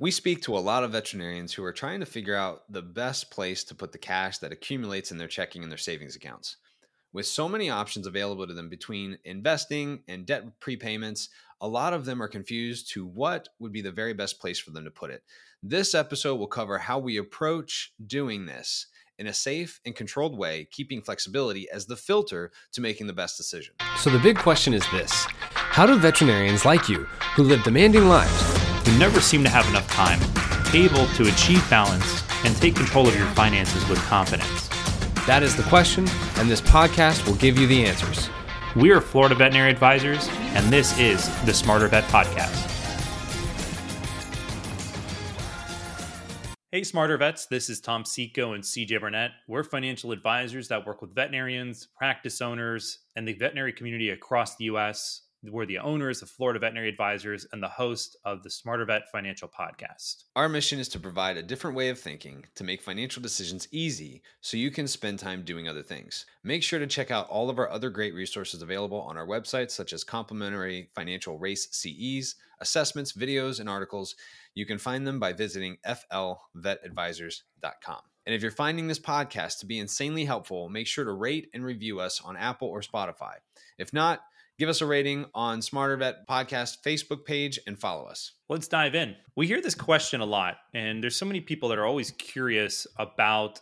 We speak to a lot of veterinarians who are trying to figure out the best place to put the cash that accumulates in their checking and their savings accounts. With so many options available to them between investing and debt prepayments, a lot of them are confused to what would be the very best place for them to put it. This episode will cover how we approach doing this in a safe and controlled way, keeping flexibility as the filter to making the best decision. So, the big question is this How do veterinarians like you, who live demanding lives, who never seem to have enough time, able to achieve balance and take control of your finances with confidence? That is the question, and this podcast will give you the answers. We are Florida Veterinary Advisors, and this is the Smarter Vet Podcast. Hey, Smarter Vets, this is Tom Seco and CJ Burnett. We're financial advisors that work with veterinarians, practice owners, and the veterinary community across the U.S. We're the owners of Florida Veterinary Advisors and the host of the Smarter Vet Financial Podcast. Our mission is to provide a different way of thinking to make financial decisions easy so you can spend time doing other things. Make sure to check out all of our other great resources available on our website, such as complimentary financial race CEs, assessments, videos, and articles. You can find them by visiting flvetadvisors.com. And if you're finding this podcast to be insanely helpful, make sure to rate and review us on Apple or Spotify. If not, Give us a rating on Smarter Vet Podcast Facebook page and follow us. Let's dive in. We hear this question a lot, and there's so many people that are always curious about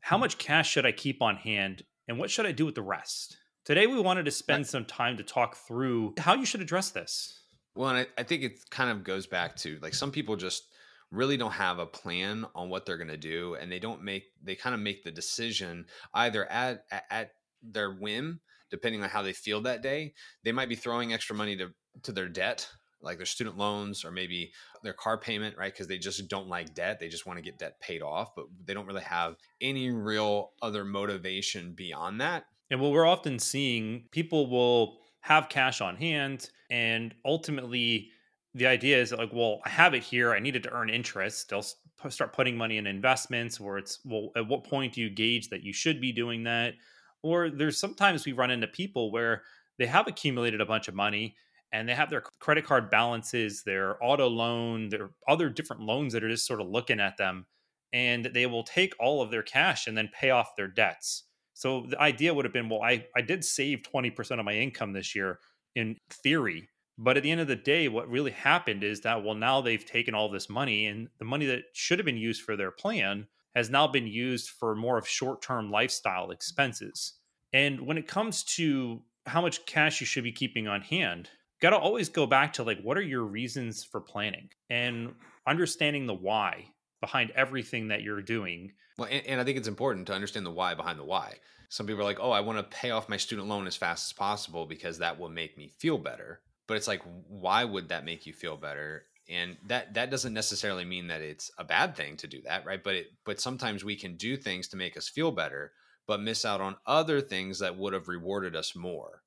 how much cash should I keep on hand and what should I do with the rest? Today, we wanted to spend uh, some time to talk through how you should address this. Well, and I, I think it kind of goes back to like some people just really don't have a plan on what they're going to do and they don't make they kind of make the decision either at at their whim depending on how they feel that day. They might be throwing extra money to to their debt, like their student loans or maybe their car payment, right? Because they just don't like debt. They just want to get debt paid off, but they don't really have any real other motivation beyond that. And what we're often seeing, people will have cash on hand and ultimately the idea is that like well i have it here i needed to earn interest they'll start putting money in investments where it's well at what point do you gauge that you should be doing that or there's sometimes we run into people where they have accumulated a bunch of money and they have their credit card balances, their auto loan, their other different loans that are just sort of looking at them. And they will take all of their cash and then pay off their debts. So the idea would have been well, I, I did save 20% of my income this year in theory. But at the end of the day, what really happened is that, well, now they've taken all this money and the money that should have been used for their plan has now been used for more of short term lifestyle expenses. And when it comes to how much cash you should be keeping on hand, got to always go back to like, what are your reasons for planning and understanding the why behind everything that you're doing. Well, and, and I think it's important to understand the why behind the why. Some people are like, oh, I want to pay off my student loan as fast as possible because that will make me feel better. But it's like, why would that make you feel better? And that that doesn't necessarily mean that it's a bad thing to do that right? But it but sometimes we can do things to make us feel better but miss out on other things that would have rewarded us more.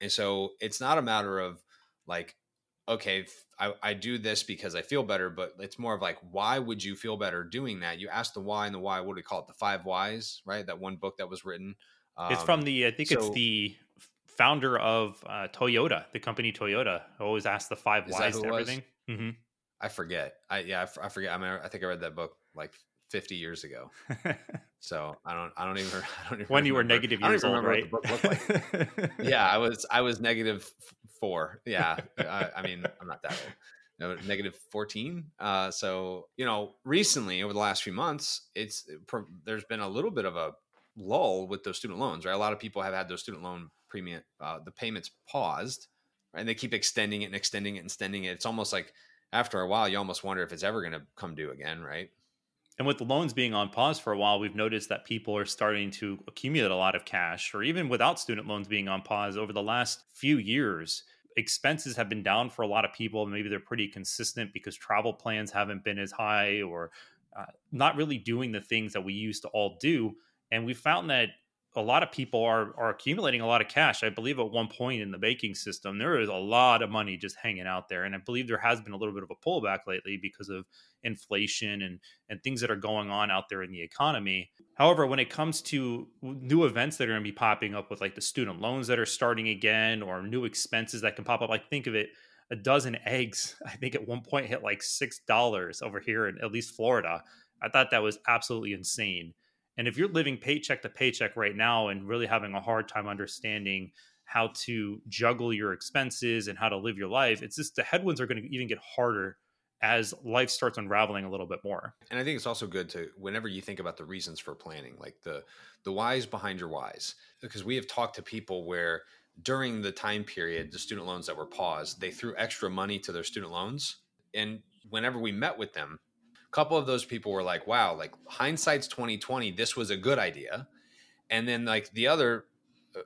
And so it's not a matter of like okay I, I do this because i feel better but it's more of like why would you feel better doing that? You ask the why and the why what do we call it? The five whys right? That one book that was written um, it's from the i think so, it's the founder of uh, toyota the company toyota always asks the five whys to everything Mm-hmm. I forget. I yeah, I, forget. I mean, I think I read that book like 50 years ago. so I don't. I don't even. I don't even when you were negative years old, right? Like. yeah, I was. I was negative four. Yeah, I, I mean, I'm not that old. No, negative 14. Uh, so you know, recently over the last few months, it's there's been a little bit of a lull with those student loans. Right, a lot of people have had those student loan premium uh, the payments paused and they keep extending it and extending it and extending it. It's almost like after a while, you almost wonder if it's ever going to come due again, right? And with the loans being on pause for a while, we've noticed that people are starting to accumulate a lot of cash, or even without student loans being on pause over the last few years. Expenses have been down for a lot of people. Maybe they're pretty consistent because travel plans haven't been as high or uh, not really doing the things that we used to all do. And we found that a lot of people are are accumulating a lot of cash. I believe at one point in the banking system there is a lot of money just hanging out there, and I believe there has been a little bit of a pullback lately because of inflation and and things that are going on out there in the economy. However, when it comes to new events that are going to be popping up with like the student loans that are starting again or new expenses that can pop up, like think of it. a dozen eggs, I think at one point hit like $6 over here in at least Florida. I thought that was absolutely insane. And if you're living paycheck to paycheck right now and really having a hard time understanding how to juggle your expenses and how to live your life, it's just the headwinds are going to even get harder as life starts unraveling a little bit more. And I think it's also good to whenever you think about the reasons for planning, like the the whys behind your whys, because we have talked to people where during the time period, the student loans that were paused, they threw extra money to their student loans, and whenever we met with them, couple of those people were like, "Wow, like hindsight's twenty twenty, this was a good idea," and then like the other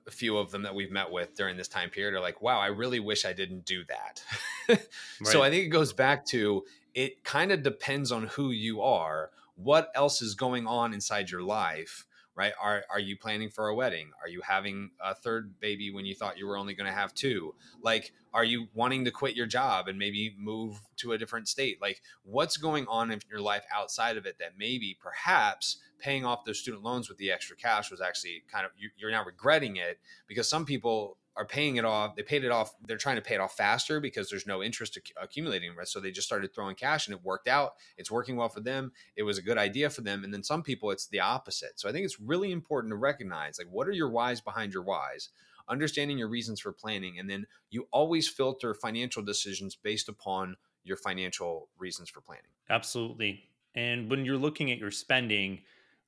a few of them that we've met with during this time period are like, wow, I really wish I didn't do that. right. So I think it goes back to it kind of depends on who you are, what else is going on inside your life, right? Are, are you planning for a wedding? Are you having a third baby when you thought you were only going to have two? Like, are you wanting to quit your job and maybe move to a different state? Like, what's going on in your life outside of it that maybe perhaps paying off those student loans with the extra cash was actually kind of you're now regretting it because some people are paying it off. They paid it off. They're trying to pay it off faster because there's no interest accumulating. Right? So they just started throwing cash and it worked out. It's working well for them. It was a good idea for them. And then some people, it's the opposite. So I think it's really important to recognize like, what are your whys behind your whys? Understanding your reasons for planning. And then you always filter financial decisions based upon your financial reasons for planning. Absolutely. And when you're looking at your spending,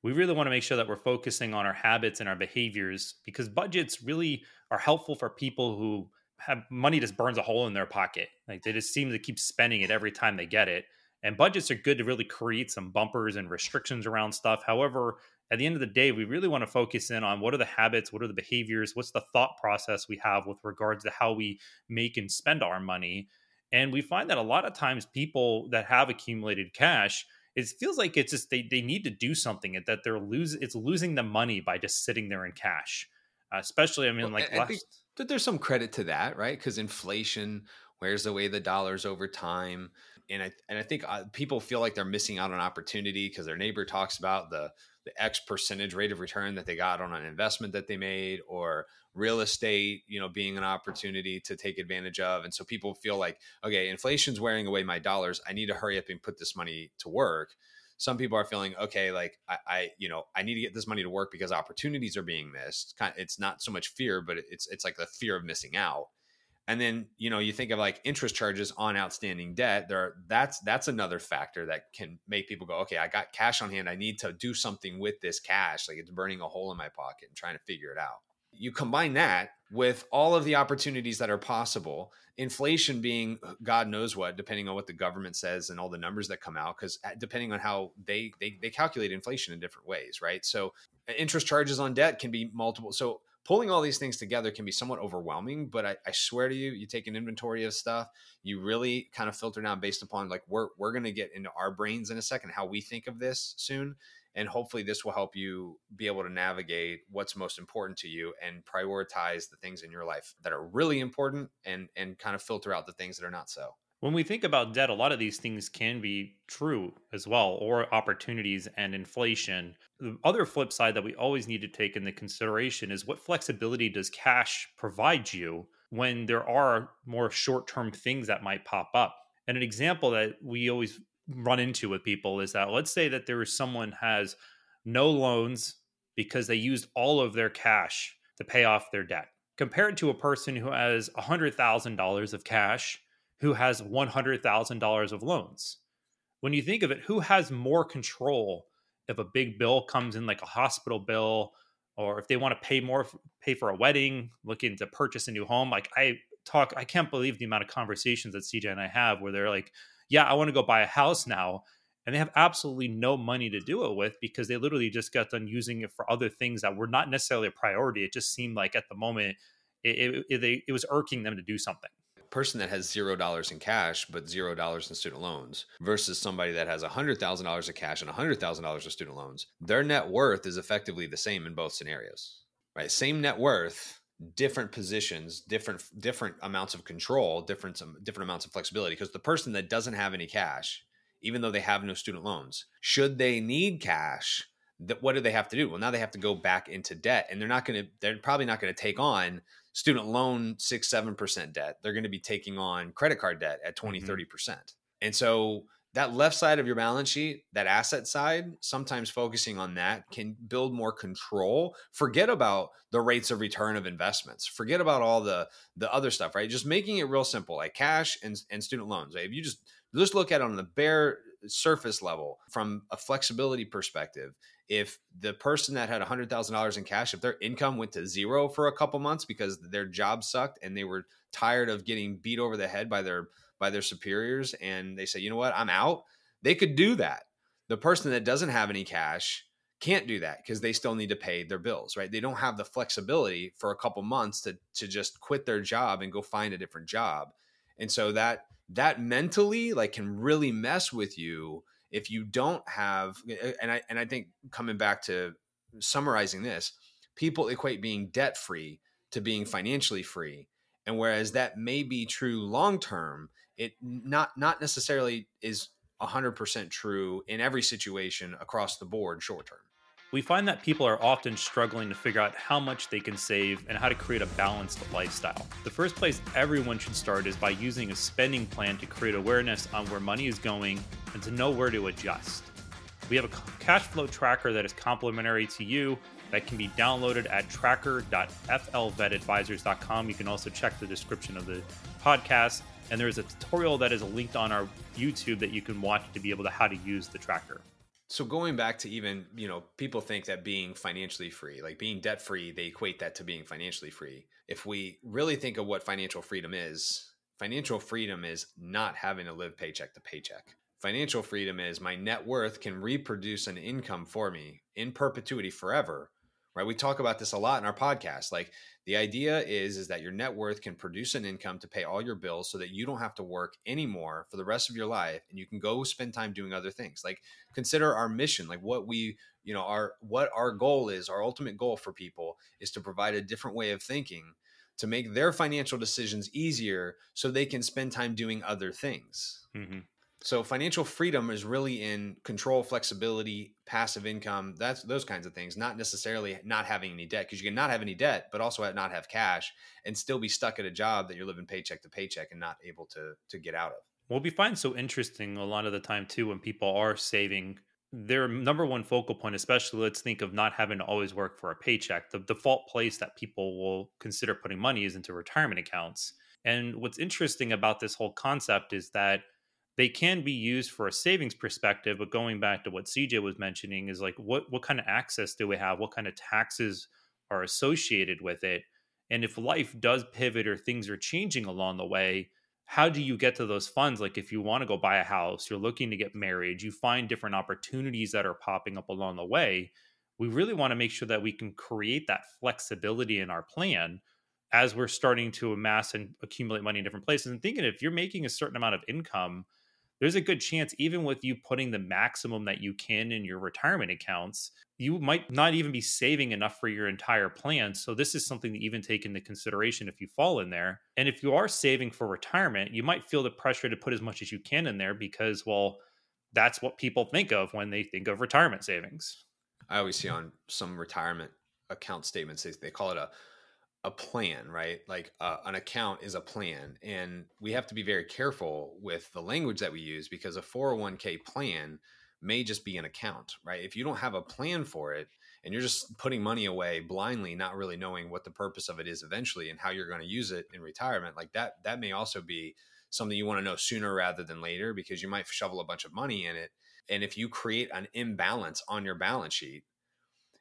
we really want to make sure that we're focusing on our habits and our behaviors because budgets really are helpful for people who have money just burns a hole in their pocket. Like they just seem to keep spending it every time they get it. And budgets are good to really create some bumpers and restrictions around stuff. However, at the end of the day, we really want to focus in on what are the habits, what are the behaviors, what's the thought process we have with regards to how we make and spend our money. And we find that a lot of times people that have accumulated cash, it feels like it's just they, they need to do something that they're losing it's losing the money by just sitting there in cash. Uh, especially i mean well, like I, last... that there's some credit to that right? Because inflation wears away the dollars over time and i and i think uh, people feel like they're missing out on opportunity because their neighbor talks about the the x percentage rate of return that they got on an investment that they made or real estate, you know, being an opportunity to take advantage of. And so people feel like, okay, inflation's wearing away my dollars. I need to hurry up and put this money to work. Some people are feeling, okay, like I, I you know, I need to get this money to work because opportunities are being missed. It's not so much fear, but it's it's like the fear of missing out. And then, you know, you think of like interest charges on outstanding debt. There, are, that's that's another factor that can make people go, okay, I got cash on hand. I need to do something with this cash. Like it's burning a hole in my pocket and trying to figure it out you combine that with all of the opportunities that are possible inflation being god knows what depending on what the government says and all the numbers that come out because uh, depending on how they, they they calculate inflation in different ways right so uh, interest charges on debt can be multiple so pulling all these things together can be somewhat overwhelming but I, I swear to you you take an inventory of stuff you really kind of filter down based upon like we're, we're going to get into our brains in a second how we think of this soon and hopefully this will help you be able to navigate what's most important to you and prioritize the things in your life that are really important and and kind of filter out the things that are not so when we think about debt a lot of these things can be true as well or opportunities and inflation. The other flip side that we always need to take into consideration is what flexibility does cash provide you when there are more short-term things that might pop up. And an example that we always run into with people is that let's say that there is someone has no loans because they used all of their cash to pay off their debt. Compared to a person who has $100,000 of cash who has $100,000 of loans. When you think of it, who has more control if a big bill comes in like a hospital bill or if they want to pay more pay for a wedding, looking to purchase a new home, like I talk I can't believe the amount of conversations that CJ and I have where they're like yeah, I want to go buy a house now. And they have absolutely no money to do it with because they literally just got done using it for other things that were not necessarily a priority. It just seemed like at the moment it, it, it, it was irking them to do something person that has zero dollars in cash but zero dollars in student loans versus somebody that has a hundred thousand dollars of cash and a hundred thousand dollars of student loans their net worth is effectively the same in both scenarios right same net worth different positions, different different amounts of control, different um, different amounts of flexibility. Because the person that doesn't have any cash, even though they have no student loans, should they need cash, that what do they have to do? Well, now they have to go back into debt, and they're not going to. They're probably not going to take on student loan six, seven percent debt. They're going to be taking on credit card debt at 20, Mhm. 30 percent. And so that left side of your balance sheet, that asset side, sometimes focusing on that can build more control. Forget about the rates of return of investments. Forget about all the the other stuff, right? Just making it real simple, like cash and, and student loans. Right? If you just just look at it on the bare surface level from a flexibility perspective, if the person that had $100,000 in cash, if their income went to zero for a couple months because their job sucked and they were tired of getting beat over the head by their by their superiors and they say, "You know what? I'm out." They could do that. The person that doesn't have any cash can't do that because they still need to pay their bills, right? They don't have the flexibility for a couple months to to just quit their job and go find a different job. And so that that mentally like can really mess with you if you don't have and I and I think coming back to summarizing this, people equate being debt free to being financially free. And whereas that may be true long term, it not not necessarily is 100% true in every situation across the board short term. We find that people are often struggling to figure out how much they can save and how to create a balanced lifestyle. The first place everyone should start is by using a spending plan to create awareness on where money is going and to know where to adjust. We have a cash flow tracker that is complimentary to you that can be downloaded at tracker.flvetadvisors.com. You can also check the description of the podcast, and there's a tutorial that is linked on our YouTube that you can watch to be able to how to use the tracker. So going back to even, you know, people think that being financially free, like being debt free, they equate that to being financially free. If we really think of what financial freedom is, financial freedom is not having to live paycheck to paycheck. Financial freedom is my net worth can reproduce an income for me in perpetuity forever. Right? We talk about this a lot in our podcast. Like the idea is is that your net worth can produce an income to pay all your bills so that you don't have to work anymore for the rest of your life and you can go spend time doing other things. Like consider our mission, like what we, you know, our what our goal is, our ultimate goal for people is to provide a different way of thinking to make their financial decisions easier so they can spend time doing other things. Mm-hmm. So financial freedom is really in control, flexibility, passive income, that's those kinds of things, not necessarily not having any debt because you can not have any debt but also not have cash and still be stuck at a job that you're living paycheck to paycheck and not able to to get out of. What we find so interesting a lot of the time too when people are saving their number one focal point, especially let's think of not having to always work for a paycheck. The default place that people will consider putting money is into retirement accounts. And what's interesting about this whole concept is that they can be used for a savings perspective but going back to what cj was mentioning is like what what kind of access do we have? What kind of taxes are associated with it? And if life does pivot or things are changing along the way how do you get to those funds? Like if you want to go buy a house you're looking to get married you find different opportunities that are popping up along the way we really want to make sure that we can create that flexibility in our plan as we're starting to amass and accumulate money in different places. And thinking if you're making a certain amount of income there's a good chance even with you putting the maximum that you can in your retirement accounts you might not even be saving enough for your entire plan. So this is something to even take into consideration if you fall in there. And if you are saving for retirement you might feel the pressure to put as much as you can in there because well that's what people think of when they think of retirement savings. I always see on some retirement account statements they, they call it a a plan, right? Like uh, an account is a plan. And we have to be very careful with the language that we use because a 401k plan may just be an account, right? If you don't have a plan for it and you're just putting money away blindly, not really knowing what the purpose of it is eventually and how you're going to use it in retirement, like that, that may also be something you want to know sooner rather than later because you might shovel a bunch of money in it. And if you create an imbalance on your balance sheet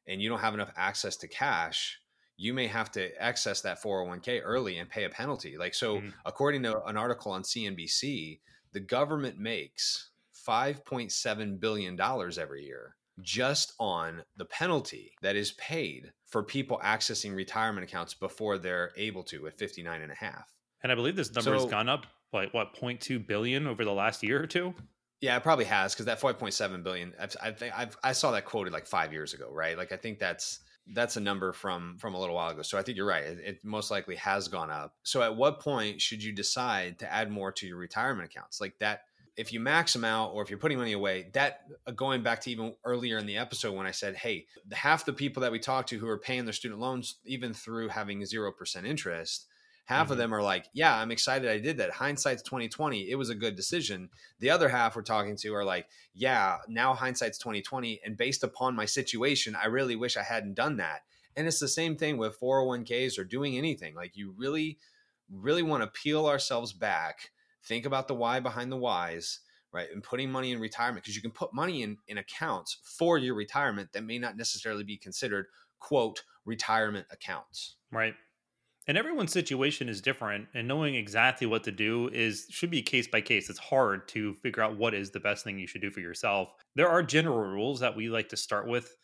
and you don't have enough access to cash, you may have to access that 401k early and pay a penalty. Like, so Mhm. according to an article on CNBC, the government makes $5.7 billion every year just on the penalty that is paid for people accessing retirement accounts before they're able to at 59 and a half. and i believe this number So- has gone up like what 0.2 billion over the last year or two Yeah, it probably has because that 5.7 billion. I've, I think I've, I saw that quoted like five years ago, right? Like I think that's that's a number from from a little while ago. So I think you're right. It, it most likely has gone up. So at what point should you decide to add more to your retirement accounts? Like that, if you max them out or if you're putting money away, that uh, going back to even earlier in the episode when I said, hey, half the people that we talk to who are paying their student loans, even through having 0% interest, half mm-hmm. of them are like, yeah, I'm excited I did that. Hindsight's 2020. It was a good decision. The other half we're talking to are like, yeah, now hindsight's 2020. And based upon my situation, I really wish I hadn't done that. And it's the same thing with 401ks or doing anything. Like you really, really want to peel ourselves back think about the why behind the whys right and putting money in retirement because you can put money in in accounts for your retirement that may not necessarily be considered quote retirement accounts right and everyone's situation is different and knowing exactly what to do is should be case by case it's hard to figure out what is the best thing you should do for yourself there are general rules that we like to start with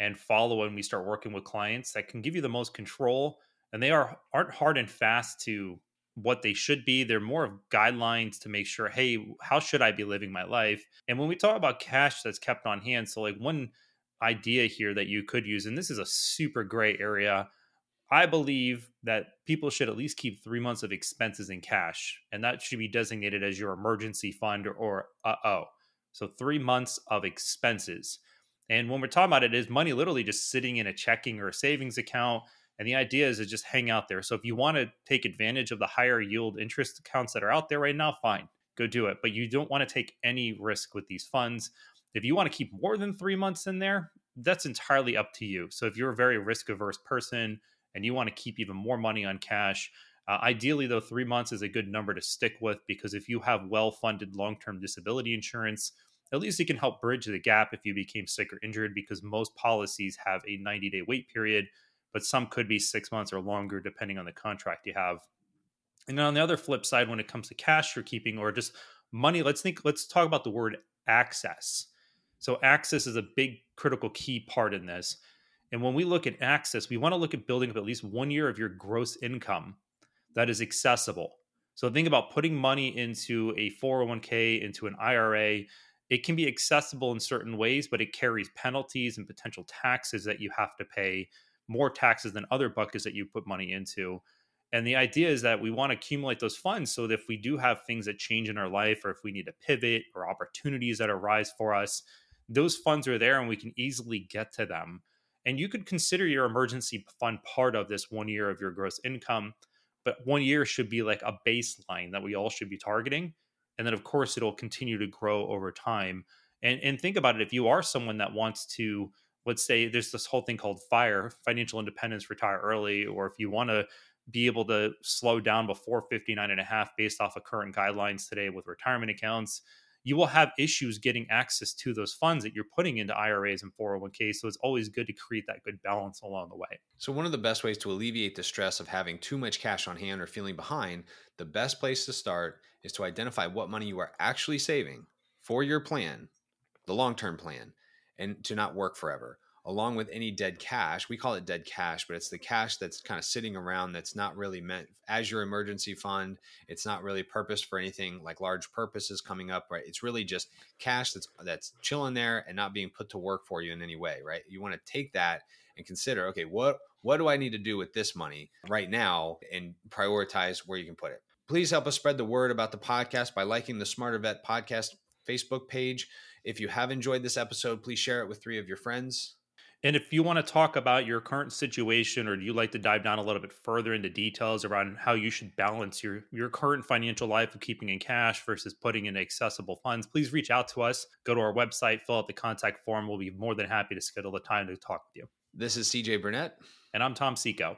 and follow when we start working with clients that can give you the most control and they are aren't hard and fast to what they should be. They're more of guidelines to make sure, hey, how should I be living my life? And when we talk about cash that's kept on hand, so like one idea here that you could use, and this is a super gray area. I believe that people should at least keep three months of expenses in cash, and that should be designated as your emergency fund or uh oh. So, three months of expenses. And when we're talking about it, is money literally just sitting in a checking or a savings account and the idea is to just hang out there. So if you want to take advantage of the higher yield interest accounts that are out there right now, fine, go do it. But you don't want to take any risk with these funds. If you want to keep more than three months in there, that's entirely up to you. So if you're a very risk averse person and you want to keep even more money on cash, uh, ideally, though, three months is a good number to stick with because if you have well funded long term disability insurance, at least it can help bridge the gap if you became sick or injured because most policies have a 90 day wait period but some could be six months or longer depending on the contract you have. And then on the other flip side, when it comes to cash you're keeping or just money, let's think, let's talk about the word access. So access is a big critical key part in this. And when we look at access, we want to look at building up at least one year of your gross income that is accessible. So think about putting money into a 401k, into an IRA. It can be accessible in certain ways, but it carries penalties and potential taxes that you have to pay more taxes than other buckets that you put money into. And the idea is that we want to accumulate those funds so that if we do have things that change in our life or if we need to pivot or opportunities that arise for us, those funds are there and we can easily get to them. And you could consider your emergency fund part of this one year of your gross income, but one year should be like a baseline that we all should be targeting. And then, of course, it'll continue to grow over time. And, and think about it if you are someone that wants to let's say there's this whole thing called fire financial independence retire early or if you want to be able to slow down before 59 and a half based off of current guidelines today with retirement accounts you will have issues getting access to those funds that you're putting into IRAs and 401ks. So it's always good to create that good balance along the way. So, one of the best ways to alleviate the stress of having too much cash on hand or feeling behind, the best place to start is to identify what money you are actually saving for your plan, the long term plan, and to not work forever along with any dead cash. We call it dead cash, but it's the cash that's kind of sitting around that's not really meant as your emergency fund. It's not really purposed for anything like large purposes coming up, right? It's really just cash that's that's chilling there and not being put to work for you in any way, right? You want to take that and consider, okay, what what do I need to do with this money right now and prioritize where you can put it. Please help us spread the word about the podcast by liking the Smarter Vet podcast Facebook page. If you have enjoyed this episode, please share it with three of your friends. And if you want to talk about your current situation or you like to dive down a little bit further into details around how you should balance your your current financial life of keeping in cash versus putting in accessible funds, please reach out to us. Go to our website, fill out the contact form. We'll be more than happy to schedule the time to talk with you. This is CJ Burnett. And I'm Tom Seco.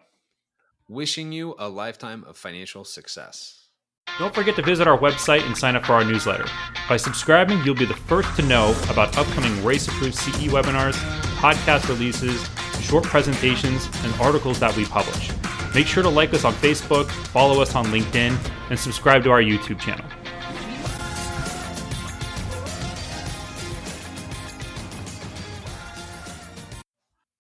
Wishing you a lifetime of financial success. Don't forget to visit our website and sign up for our newsletter. By subscribing, you'll be the first to know about upcoming race approved CE webinars podcast releases, short presentations, and articles that we publish. Make sure to like us on Facebook, follow us on LinkedIn, and subscribe to our YouTube channel.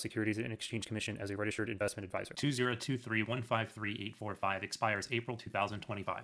Securities and Exchange Commission as a registered investment advisor. 2023 153845 expires April 2025.